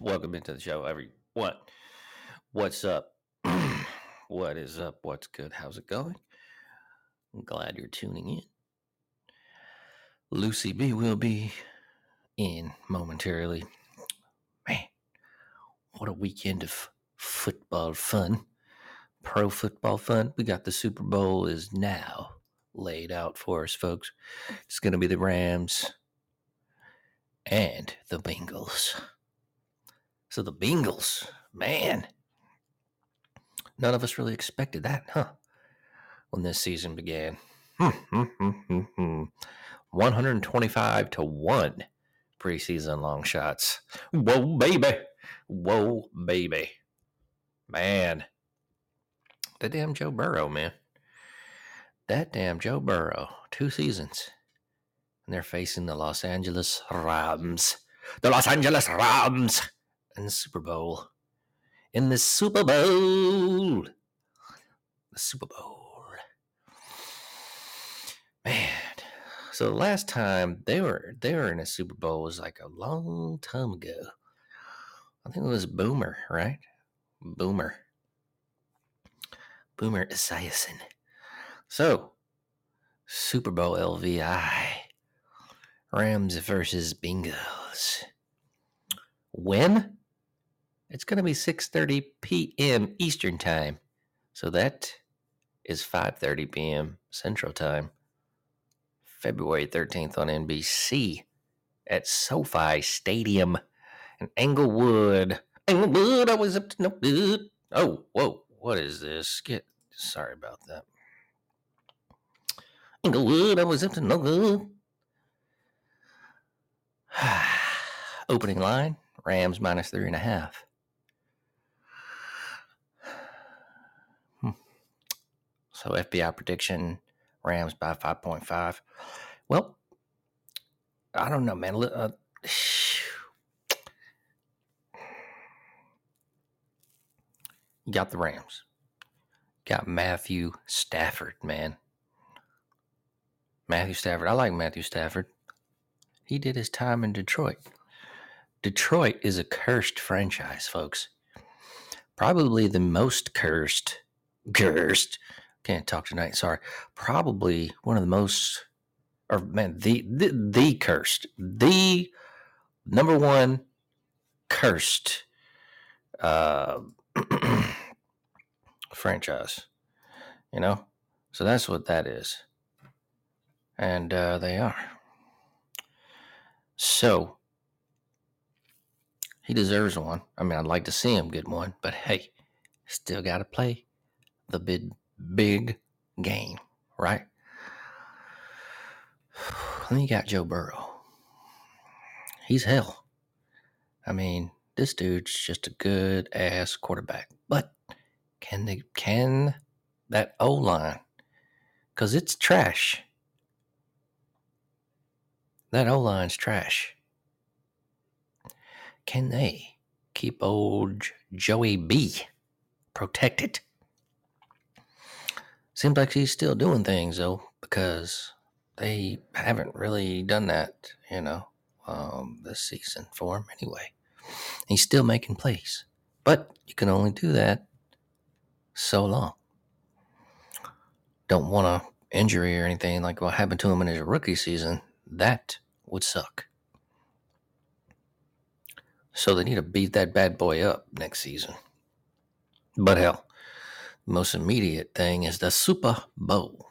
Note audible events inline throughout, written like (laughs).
Welcome into the show, every what? What's up? (clears throat) what is up? What's good? How's it going? I'm glad you're tuning in. Lucy B will be in momentarily. Man, what a weekend of football fun. Pro football fun. We got the Super Bowl is now laid out for us, folks. It's going to be the Rams and the Bengals. So the Bengals, man, none of us really expected that, huh? When this season began. (laughs) 125 to 1 preseason long shots. Whoa, baby. Whoa, baby. Man. The damn Joe Burrow, man. That damn Joe Burrow. Two seasons. And they're facing the Los Angeles Rams. The Los Angeles Rams in the Super Bowl. In the Super Bowl. The Super Bowl. Man. So the last time they were they were in a Super Bowl was like a long time ago. I think it was Boomer, right? Boomer. Boomer Esiason. So, Super Bowl LVI. Rams versus Bengals. When? It's going to be 6:30 p.m. Eastern Time. So that is 5:30 p.m. Central Time. February 13th on NBC at SoFi Stadium in Inglewood. Inglewood, I was up to no good. Oh, whoa, what is this? Get Sorry about that. Inglewood, I was up to no good. (sighs) Opening line Rams minus three and a half. Hmm. So FBI prediction Rams by 5.5. Well, I don't know, man. Uh, (sighs) you got the Rams. Got Matthew Stafford, man. Matthew Stafford. I like Matthew Stafford. He did his time in Detroit. Detroit is a cursed franchise, folks. Probably the most cursed. Cursed. Can't talk tonight. Sorry. Probably one of the most, or man, the the, the cursed, the number one cursed uh, (clears throat) franchise. You know, so that's what that is, and uh, they are. So he deserves one. I mean, I'd like to see him get one, but hey, still got to play the big, big game, right? (sighs) Then you got Joe Burrow. He's hell. I mean, this dude's just a good ass quarterback. But can they can that O line? Cause it's trash. That O line's trash. Can they keep old Joey B protected? Seems like he's still doing things though, because they haven't really done that, you know, um, this season for him anyway. He's still making plays, but you can only do that so long. Don't want a injury or anything like what happened to him in his rookie season. That would suck. So they need to beat that bad boy up next season. But hell, the most immediate thing is the Super Bowl.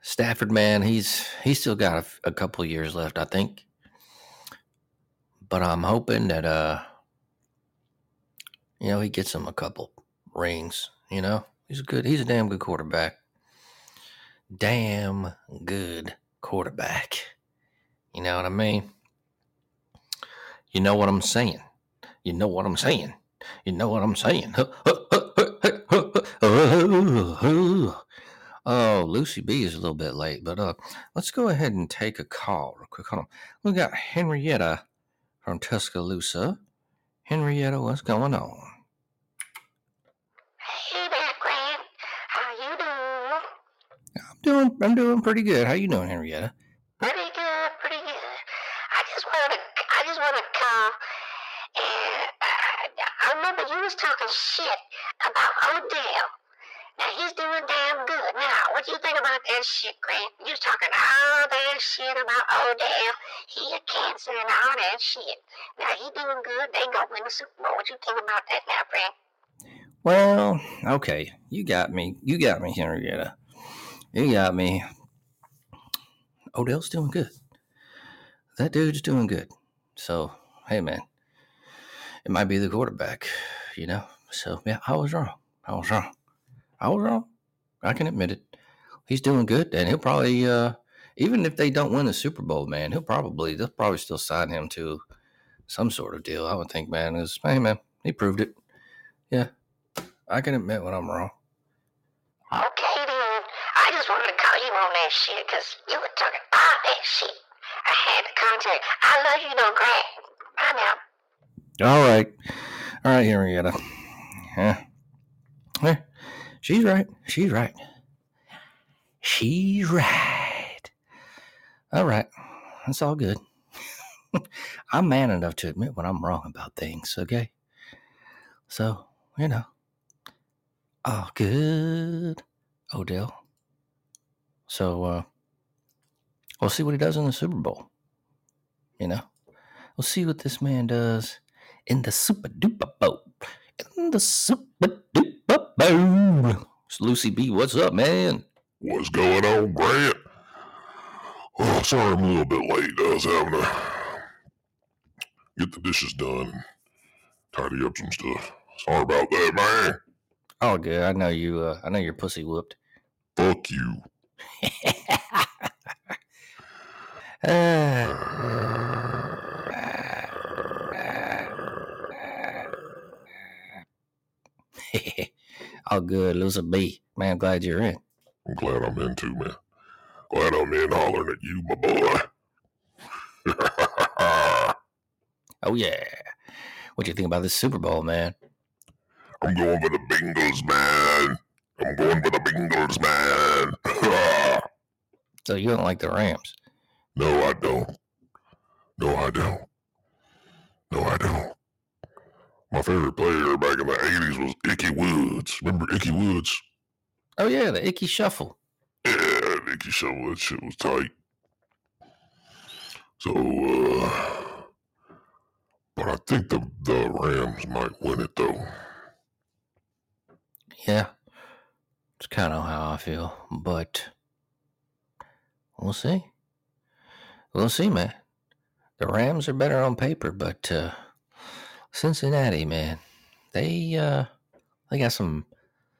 Stafford, man, he's he's still got a couple years left, I think. But I'm hoping that uh, you know, he gets him a couple rings. You know, he's a good, he's a damn good quarterback. Damn good quarterback. You know what I mean? You know what I'm saying? You know what I'm saying? You know what I'm saying? Oh, Lucy B is a little bit late, but uh, let's go ahead and take a call real quick. Hold on. We got Henrietta from Tuscaloosa. Henrietta, what's going on? Hey there, Grant. How you doing? I'm doing, I'm doing pretty good. How you doing, Henrietta? Pretty good, pretty good. I just to, I just want to call, and uh, I remember you was talking shit about Odell. Now he's doing damn good. Now, what do you think about that shit, Grant? You was talking all that shit about Odell. He a cancer and all that shit. Now he doing good. They gonna win the Super Bowl. What you think about that now, Grant? Well, okay. You got me. You got me, Henrietta. You got me. Odell's doing good. That dude's doing good. So, hey, man, it might be the quarterback, you know? So, yeah, I was wrong. I was wrong. I was wrong. I can admit it. He's doing good, and he'll probably, uh, even if they don't win the Super Bowl, man, he'll probably, they'll probably still sign him to some sort of deal. I would think, man, hey, man, he proved it. Yeah, I can admit when I'm wrong. Just wanted to call you on that shit because you were talking all that shit. I had to contact. I love you though, Grant. Bye now. All right. All right, Henrietta. Yeah. Yeah. She's right. She's right. She's right. All right. That's all good. (laughs) I'm man enough to admit when I'm wrong about things, okay? So, you know. All good. Odell. So, uh, we'll see what he does in the Super Bowl. You know? We'll see what this man does in the Super Duper Bowl. In the Super Duper Bowl. It's Lucy B, what's up, man? What's going on, Grant? Oh, sorry I'm a little bit late. I was having to get the dishes done and tidy up some stuff. Sorry about that, man. Oh, good. I know you. Uh, I know your pussy whooped. Fuck you. (laughs) All good. Lose a B. Man, I'm glad you're in. I'm glad I'm in too, man. Glad I'm in hollering at you, my boy. (laughs) Oh yeah. What do you think about this Super Bowl, man? I'm going for the Bengals, man. I'm going for the Bengals, man. (laughs) So you don't like the Rams? no, I don't. No, I don't. No, I don't. My favorite player back in the 80s was Ickey Woods. Remember Ickey Woods? Oh yeah, the Ickey Shuffle. Yeah, Ickey Shovel, that shit was tight. So, uh, but I think the, the Rams might win it, though. Yeah, it's kind of how I feel, but we'll see. We'll see, man. The Rams are better on paper, but uh, Cincinnati, man, they uh, they got some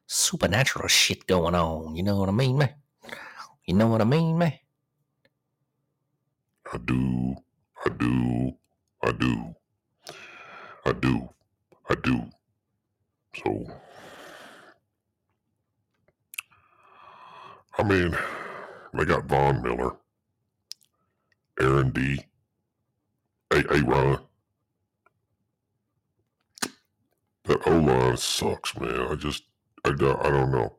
supernatural shit going on. You know what I mean, man? You know what I mean, man? I do, I do, I do, I do, I do. So, I mean, they got Von Miller, Aaron D, A. A. Ron. That O line sucks, man. I just, I don't, I don't know.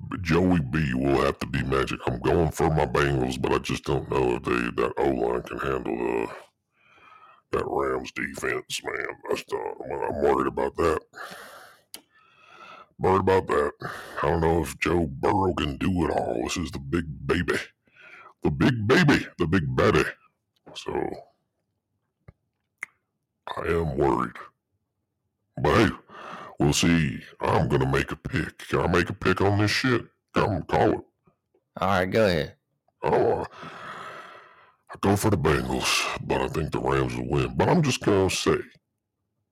But Joey B will have to be magic. I'm going for my Bengals, but I just don't know if they that O line can handle the that Rams defense, man. The, I'm worried about that. Worried about that. I don't know if Joe Burrow can do it all. This is the big baby, the big baby, the big baby. So I am worried. But hey, we'll see. I'm gonna make a pick. Can I make a pick on this shit? I'm gonna call it. All right, go ahead. Oh, uh, I go for the Bengals, but I think the Rams will win. But I'm just gonna say,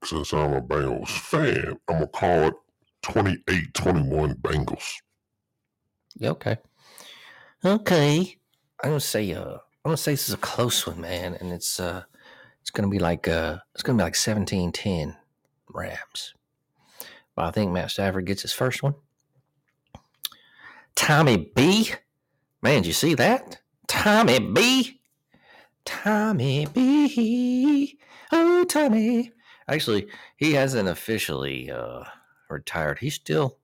since I'm a Bengals fan, I'm gonna call it 28-21 Bengals. Yeah, okay. Okay. I'm gonna say uh I'm gonna say this is a close one, man, and it's uh it's gonna be like uh it's gonna be like 17-10 Rams. But I think Matt Stafford gets his first one. Tommy B. Man, did you see that? Tommy B. Tommy B. Oh, Tommy. Actually, he hasn't officially uh, retired. He's still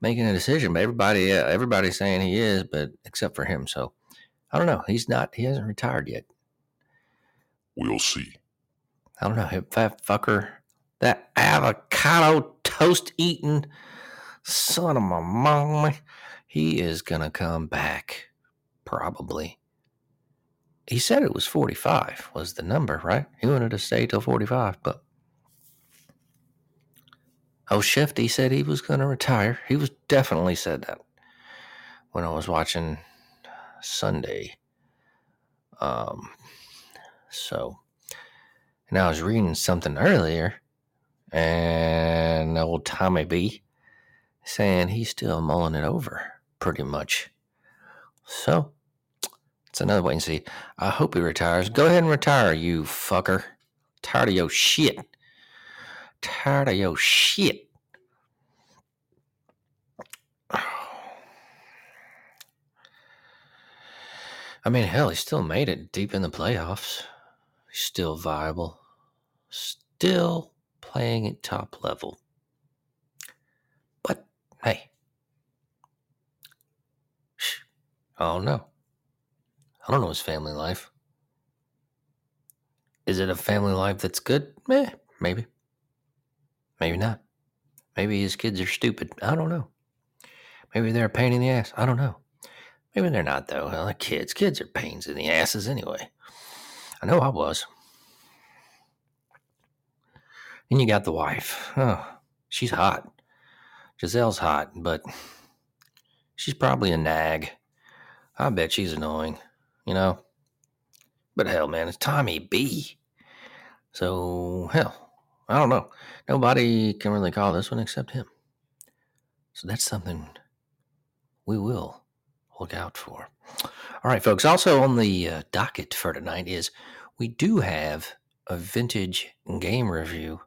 making a decision, but everybody, uh, everybody's saying he is, but except for him. So I don't know. He's not. He hasn't retired yet. We'll see. I don't know. Hip fat fucker. That avocado toast eating son of my mom. He is gonna come back. Probably. He said it was 45 was the number, right? He wanted to stay till 45, but Oh Shifty said he was gonna retire. He was definitely said that when I was watching Sunday. Um so and I was reading something earlier and old Tommy B saying he's still mulling it over pretty much. So it's another wait and see. I hope he retires. Go ahead and retire, you fucker. Tired of your shit. Tired of your shit. (sighs) I mean, hell, he still made it deep in the playoffs. He's still viable. Still playing at top level. But hey, don't know. I don't know his family life. Is it a family life that's good? Meh, maybe. Maybe not. Maybe his kids are stupid. I don't know. Maybe they're a pain in the ass. I don't know. Maybe they're not though. Well, they're kids. Kids are pains in the asses anyway. I know I was. And you got the wife. Oh, she's hot. Gisele's hot, but she's probably a nag. I bet she's annoying, you know? But hell, man, it's Tommy B. So, hell, I don't know. Nobody can really call this one except him. So that's something we will look out for. All right, folks. Also on the uh, docket for tonight is we do have a vintage game review.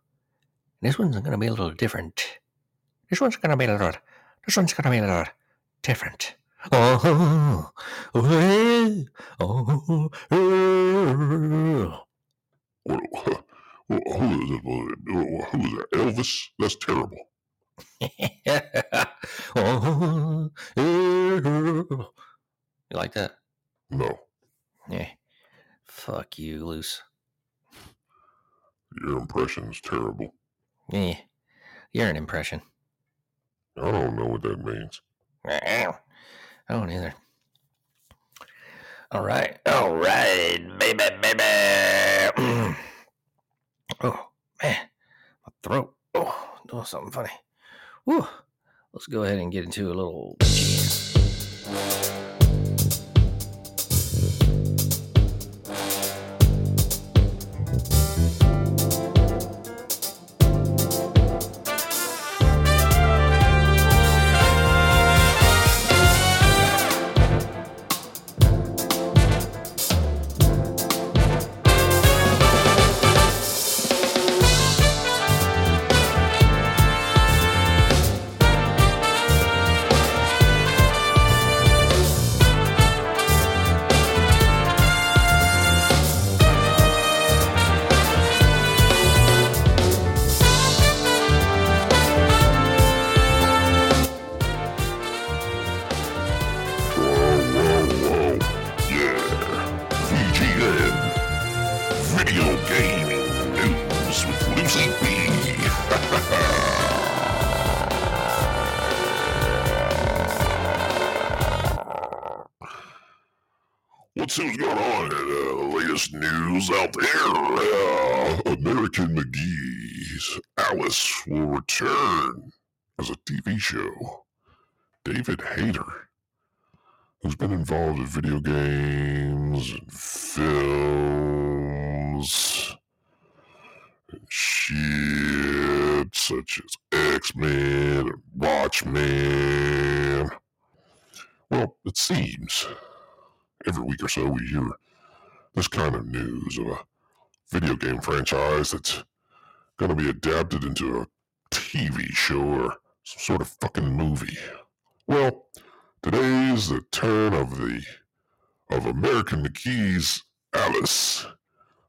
This one's going to be a little different. This one's going to be a little. This one's going to be a little different. Oh, (laughs) oh, oh, oh. Who is it? Who is it? Elvis? That's terrible. (laughs) you like that? No, Yeah. Fuck you, Loose. your impression's terrible. Yeah. You're an impression. I don't know what that means. I don't either. All right. All right, baby, baby. Man. My throat. Oh, doing something funny. Whew. Let's go ahead and get into a little. What's what's going on? Uh, latest news out there. Uh, American McGee's Alice will return as a TV show. David Hayter who's been involved in video games and films and shit such as X-Men and Watchmen. Well, it seems every week or so we hear this kind of news of a video game franchise that's going to be adapted into a TV show or some sort of fucking movie. Well, Today is the turn of the of American McGee's Alice,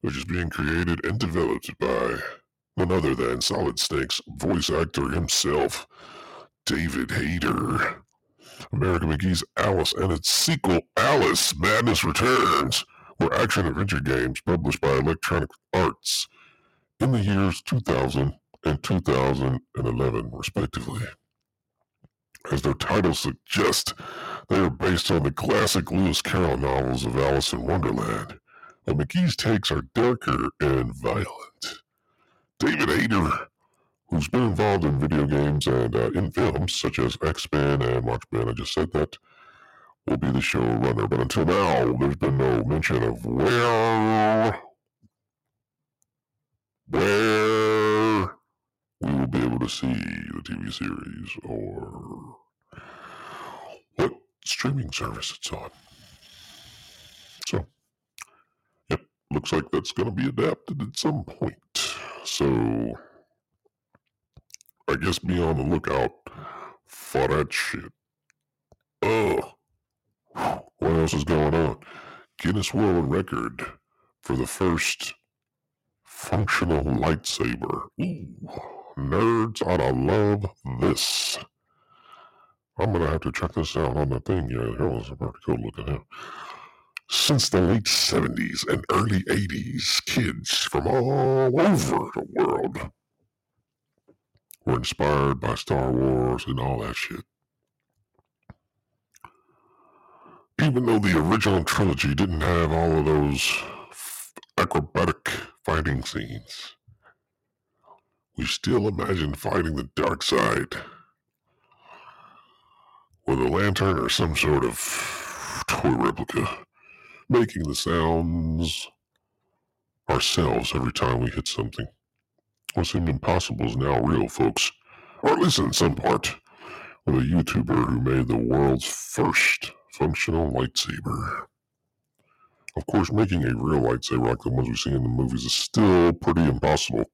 which is being created and developed by none other than Solid Snake's voice actor himself, David Hayter. American McGee's Alice and its sequel, Alice Madness Returns, were action adventure games published by Electronic Arts in the years 2000 and 2011, respectively. As their titles suggest, they are based on the classic Lewis Carroll novels of Alice in Wonderland, but McGee's takes are darker and violent. David Hayter, who's been involved in video games and uh, in films such as X-Men and Watchmen, I just said that, will be the showrunner. But until now, there's been no mention of where, where we will be able to see the TV series or what streaming service it's on. So, yep, looks like that's going to be adapted at some point. So, I guess be on the lookout for that shit. Oh, what else is going on? Guinness World Record for the first functional lightsaber. Ooh, nerds ought to love this. I'm gonna have to check this out on the thing. Yeah, that was a pretty cool looking. Out. Since the late 70s and early 80s, kids from all over the world were inspired by Star Wars and all that shit. Even though the original trilogy didn't have all of those acrobatic fighting scenes, we still imagine fighting the dark side with a lantern or some sort of toy replica, making the sounds ourselves every time we hit something. What seemed impossible is now real, folks. Or at least in some part. With a YouTuber who made the world's first functional lightsaber. Of course, making a real lightsaber like the ones we see in the movies is still pretty impossible,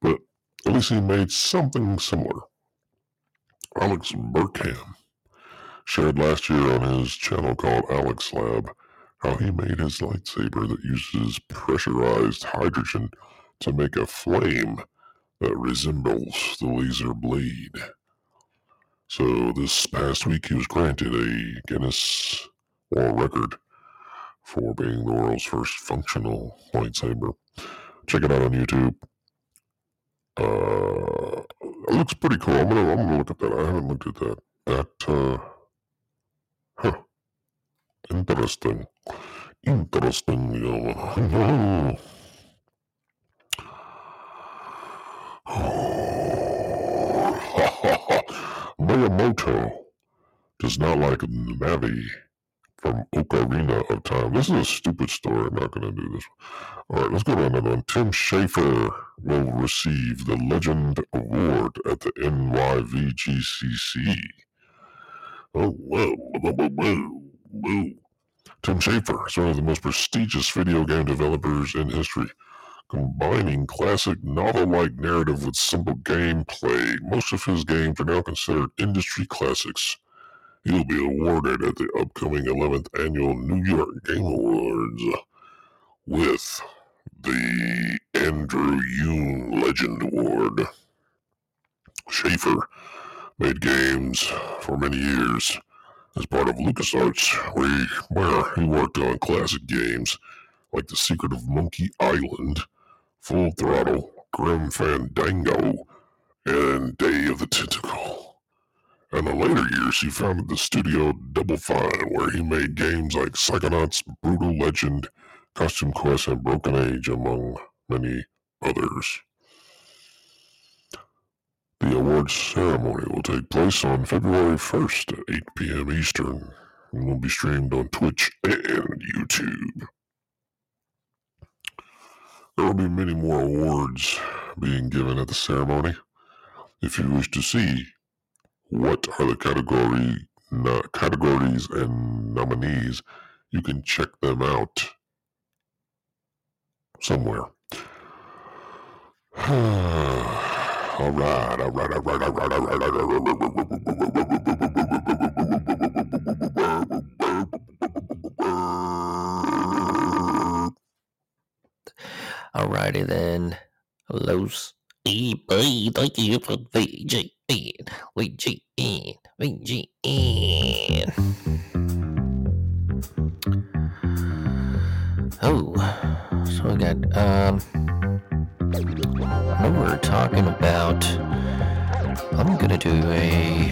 but at least he made something similar. Alex Burkan shared last year on his channel called Alex Lab how he made his lightsaber that uses pressurized hydrogen to make a flame that resembles the laser blade. So this past week he was granted a Guinness World Record for being the world's first functional lightsaber. Check it out on YouTube. Uh, it looks pretty cool. I'm gonna, I'm gonna look at that. I haven't looked at that. That, uh, huh. Interesting. Interesting. (laughs) Yeah. (laughs) Miyamoto does not like Navi from Ocarina of Time. This is a stupid story. I'm not going to do this. All right, let's go to another one. Tim Schafer will receive the Legend Award at the NYVGCC. Oh, whoa. Tim Schafer is one of the most prestigious video game developers in history, combining classic novel-like narrative with simple gameplay. Most of his games are now considered industry classics. He'll be awarded at the upcoming 11th annual New York Game Awards with the Andrew Yoon Legend Award. Schafer made games for many years as part of LucasArts, where he, where he worked on classic games like The Secret of Monkey Island, Full Throttle, Grim Fandango, and Day of the Tentacle. In the later years, he founded the studio Double Fine, where he made games like Psychonauts, Brutal Legend, Costume Quest, and Broken Age, among many others. The awards ceremony will take place on February 1st at 8 p.m. Eastern and will be streamed on Twitch and YouTube. There will be many more awards being given at the ceremony. If you wish to see what are the category categories and nominees, you can check them out somewhere. all right, all right, all right, all right, all right, all right. Then, Los. Thank you for VG. VGN, VGN, VGN. Oh, so we got, um, we're talking about, I'm gonna do a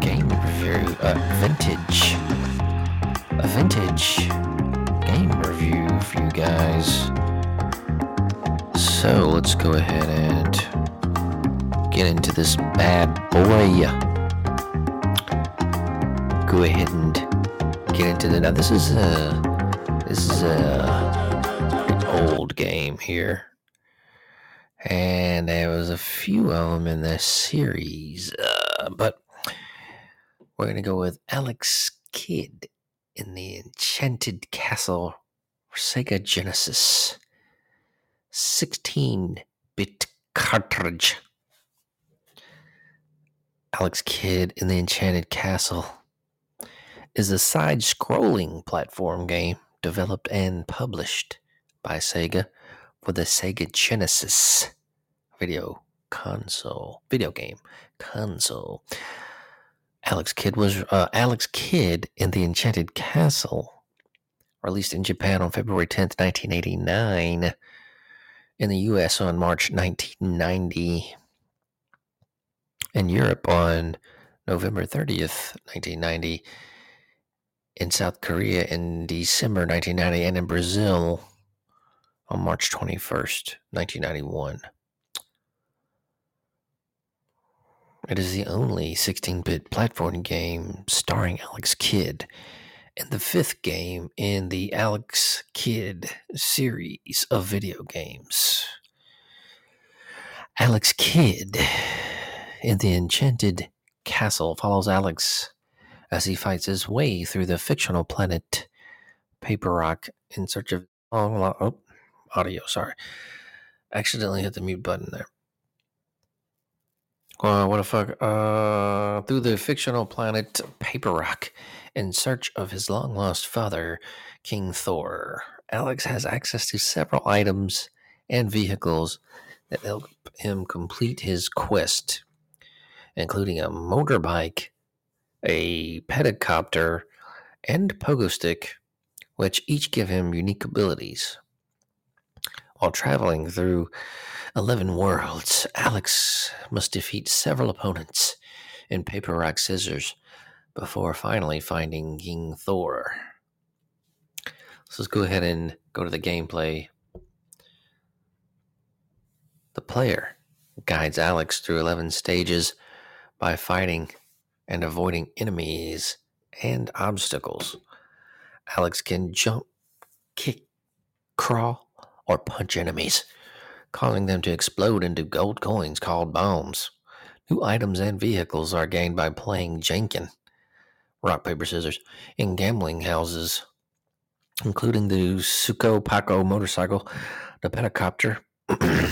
game review, a vintage, a vintage game review for you guys. So let's go ahead and get into this bad boy. Go ahead and get into the. Now this is a this is a old game here, and there was a few of them in this series, uh, but we're gonna go with Alex Kidd in the Enchanted Castle Sega Genesis 16 bit cartridge. Alex Kidd in the Enchanted Castle is a side scrolling platform game developed and published by Sega for the Sega Genesis video console, video game console. Alex Kidd was uh, Alex Kidd in the Enchanted Castle, released in Japan on February 10th, 1989, in the US on March 1990 in Europe on November 30th, 1990, in South Korea in December 1990, and in Brazil on March 21st, 1991. It is the only 16 bit platform game starring Alex Kidd, and the fifth game in the Alex Kidd series of video games. Alex Kidd in the Enchanted Castle follows Alex as he fights his way through the fictional planet Paper Rock in search of long oh, audio. Sorry, accidentally hit the mute button there. Uh, what the fuck? Uh, through the fictional planet Paper Rock in search of his long lost father, King Thor. Alex has access to several items and vehicles that help him complete his quest, including a motorbike, a pedicopter, and pogo stick, which each give him unique abilities. While traveling through 11 worlds, Alex must defeat several opponents in paper, rock, scissors before finally finding King Thor. So let's go ahead and go to the gameplay. The player guides Alex through 11 stages by fighting and avoiding enemies and obstacles. Alex can jump, kick, crawl, or punch enemies, causing them to explode into gold coins called Baums. New items and vehicles are gained by playing Janken, rock, paper, scissors, in gambling houses, including the Sukopako motorcycle, the Pedicopter, (coughs) a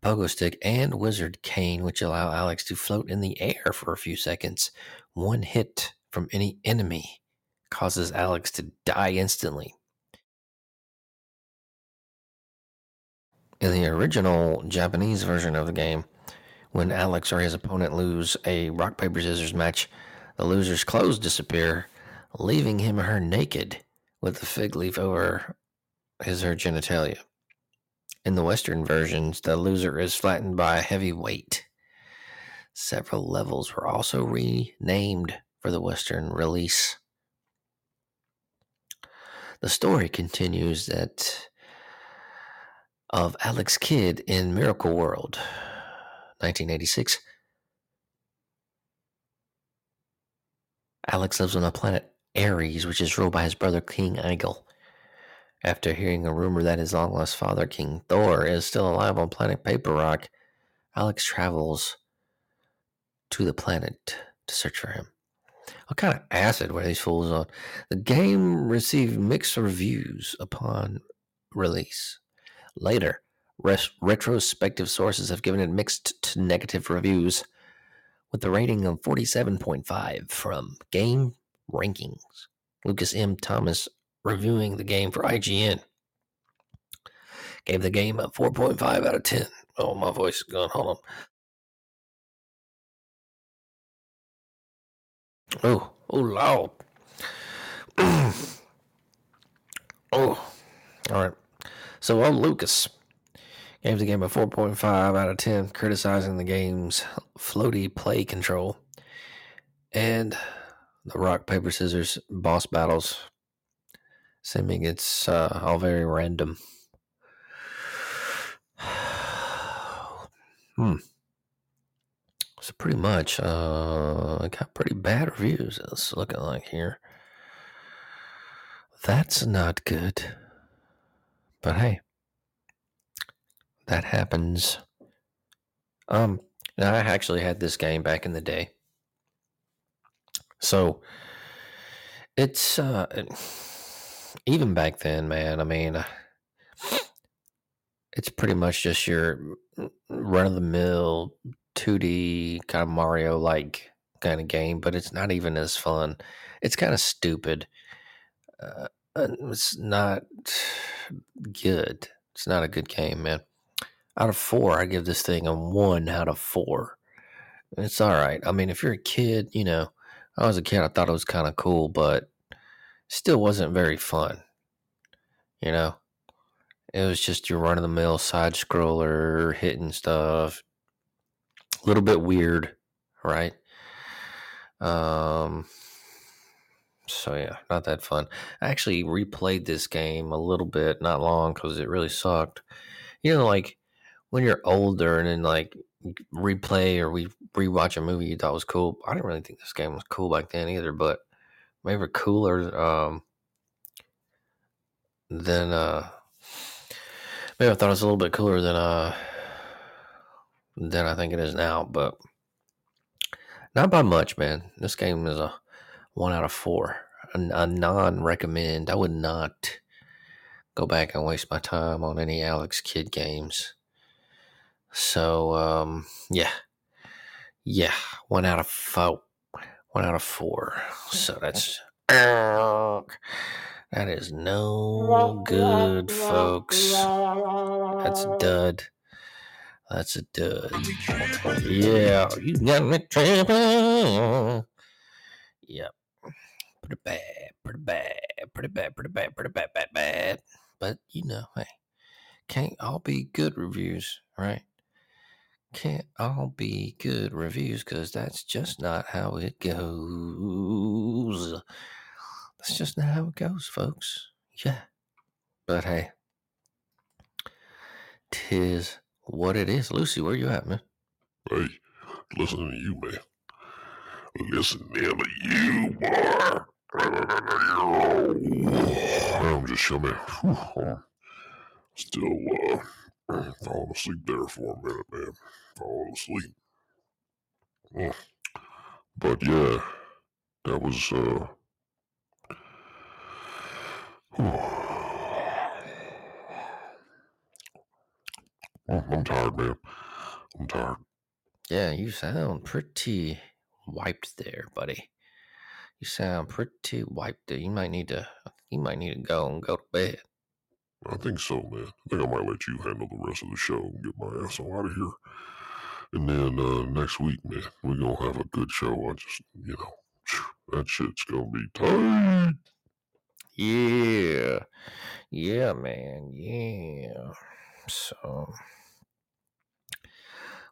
pogo stick, and wizard cane, which allow Alex to float in the air for a few seconds. One hit from any enemy causes Alex to die instantly. In the original Japanese version of the game, when Alex or his opponent lose a rock, paper, scissors match, the loser's clothes disappear, leaving him or her naked with the fig leaf over his or her genitalia. In the Western versions, the loser is flattened by a heavy weight. Several levels were also renamed for the Western release. The story continues that of Alex Kidd in Miracle World, 1986. Alex lives on the planet Aries, which is ruled by his brother King Egle. After hearing a rumor that his long lost father, King Thor, is still alive on planet Paper Rock, Alex travels to the planet to search for him. What kind of acid were these fools on? The game received mixed reviews upon release. Later, res- retrospective sources have given it mixed to negative reviews, with a rating of 47.5 from Game Rankings. Lucas M. Thomas, reviewing the game for IGN, gave the game a 4.5 out of 10. Oh, my voice is gone. Hold on. Oh, oh, loud. (clears throat) oh, all right. So, old Lucas gave the game a 4.5 out of 10, criticizing the game's floaty play control and the rock, paper, scissors boss battles, seeming it's uh, all very random. (sighs) hmm. So pretty much, uh, got pretty bad reviews. It's looking like here. That's not good. But hey, that happens. Um, I actually had this game back in the day. So it's uh even back then, man, I mean it's pretty much just your run of the mill 2D kind of Mario like kind of game, but it's not even as fun. It's kind of stupid. Uh, it's not good. It's not a good game, man. Out of four, I give this thing a one out of four. It's all right. I mean, if you're a kid, you know, I was a kid, I thought it was kind of cool, but still wasn't very fun. You know, it was just your run of the mill side scroller hitting stuff. A little bit weird, right? Um, so yeah, not that fun. I actually replayed this game a little bit, not long, because it really sucked. You know, like when you're older and then like replay or we rewatch a movie you thought was cool. I didn't really think this game was cool back then either, but maybe cooler um, than uh, Maybe I thought it was a little bit cooler than uh than I think it is now, but not by much, man. This game is a one out of four, a, a non-recommend. I would not go back and waste my time on any Alex Kidd games. So um, yeah, yeah, one out of four, one out of four. So that's (coughs) that is no good, folks. That's a dud. That's a dud. Yeah, you got me tripping. Yep. Pretty bad, pretty bad, pretty bad, pretty bad, pretty bad, bad, bad. But you know, hey, can't all be good reviews, right? Can't all be good reviews because that's just not how it goes. That's just not how it goes, folks. Yeah. But hey, tis what it is. Lucy, where you at, man? Hey, listen to you, man. Listen to you, boy. I'm just. I'm still uh, (clears throat) falling asleep there for a minute, man. Falling asleep. But yeah, that was uh. (sighs) I'm tired, man. I'm tired. Yeah, you sound pretty wiped there, buddy. You sound pretty wiped there. You might need to you might need to go and go to bed. I think so, man. I think I might let you handle the rest of the show and get my ass out of here. And then uh, next week, man, we're gonna have a good show. I just, you know, (sniffs) that shit's gonna be tight. Yeah. Yeah, man. Yeah. So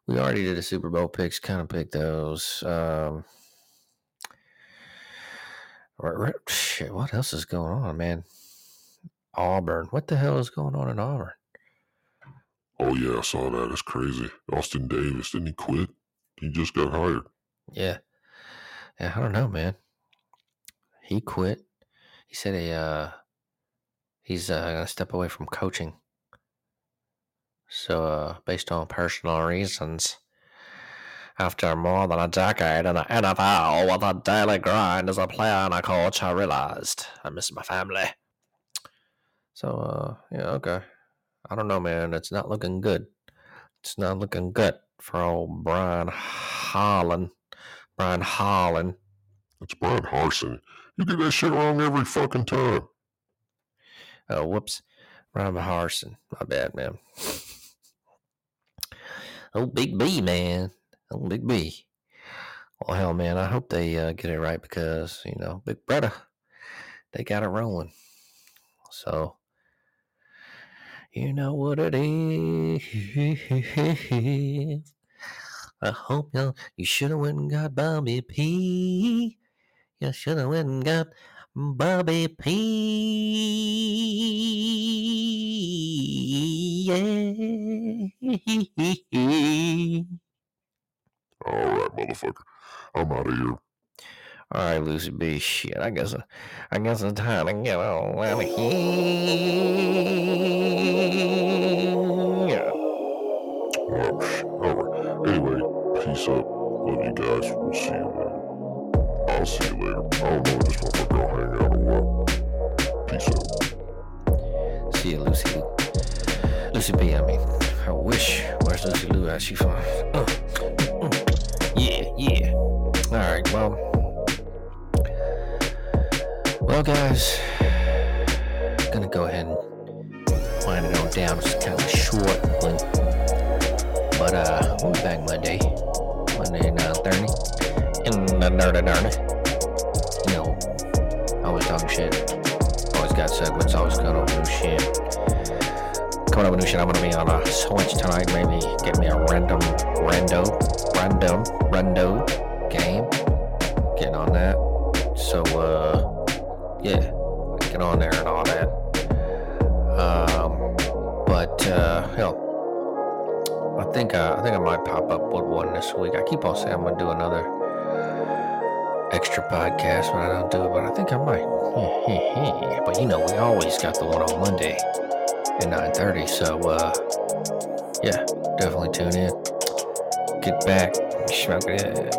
we already did a Super Bowl picks, kind of picked those. Um shit, what else is going on, man? Auburn. What the hell is going on in Auburn? Oh yeah, I saw that. It's crazy. Austin Davis, didn't he quit? He just got hired. Yeah. Yeah, I don't know, man. He quit. He said he uh he's uh gonna step away from coaching. So uh based on personal reasons. After more than a decade in the NFL with a daily grind as a player and a coach, I realized I miss my family. So uh yeah, okay. I don't know, man. It's not looking good. It's not looking good for old Brian Holland. Brian Holland. It's Bryan Harsin. You get that shit wrong every fucking time. Oh, whoops. Bryan Harsin. My bad, man. (laughs) oh, Big B, man. Big B. Well, hell, man. I hope they uh, get it right because, you know, Big Brother, they got it rolling. So, you know what it is. I hope you you should have went and got Bobby P. You should have went and got Bobby P. Yeah. (laughs) All right, motherfucker. I'm out of here. All right, Lucy B. Shit, I guess I guess it's time to get on out of here. Oh, shit. All right. Anyway, peace up. Love you guys. We'll see you, later. I'll see you later. I don't know if this motherfucker gonna hang out or what. Peace out. See you, Lucy Lucy B. I mean, I wish. Where's Lucy Lou at? She fine. Uh, uh, yeah, yeah. All right, well. Well, guys, I'm gonna go ahead and wind it on down. It's kind of short but uh, we'll be back Monday, Monday nine thirty, in the nerdy nerdy. You know, always talking shit. Always got segments. Always up with new shit. Coming up with new shit. I'm gonna be on a Switch tonight. Maybe get me a random, rando, random, rando game. Getting on that. So uh yeah, get on there and all that. Um, but uh, hell, I think uh, I think I might pop up with one this week. I keep on saying I'm gonna do another extra podcast when I don't do it, but I think I might. (laughs) but you know, we always got the one on Monday. at 9.30. So, uh, yeah, definitely tune in. Get back, smoke it.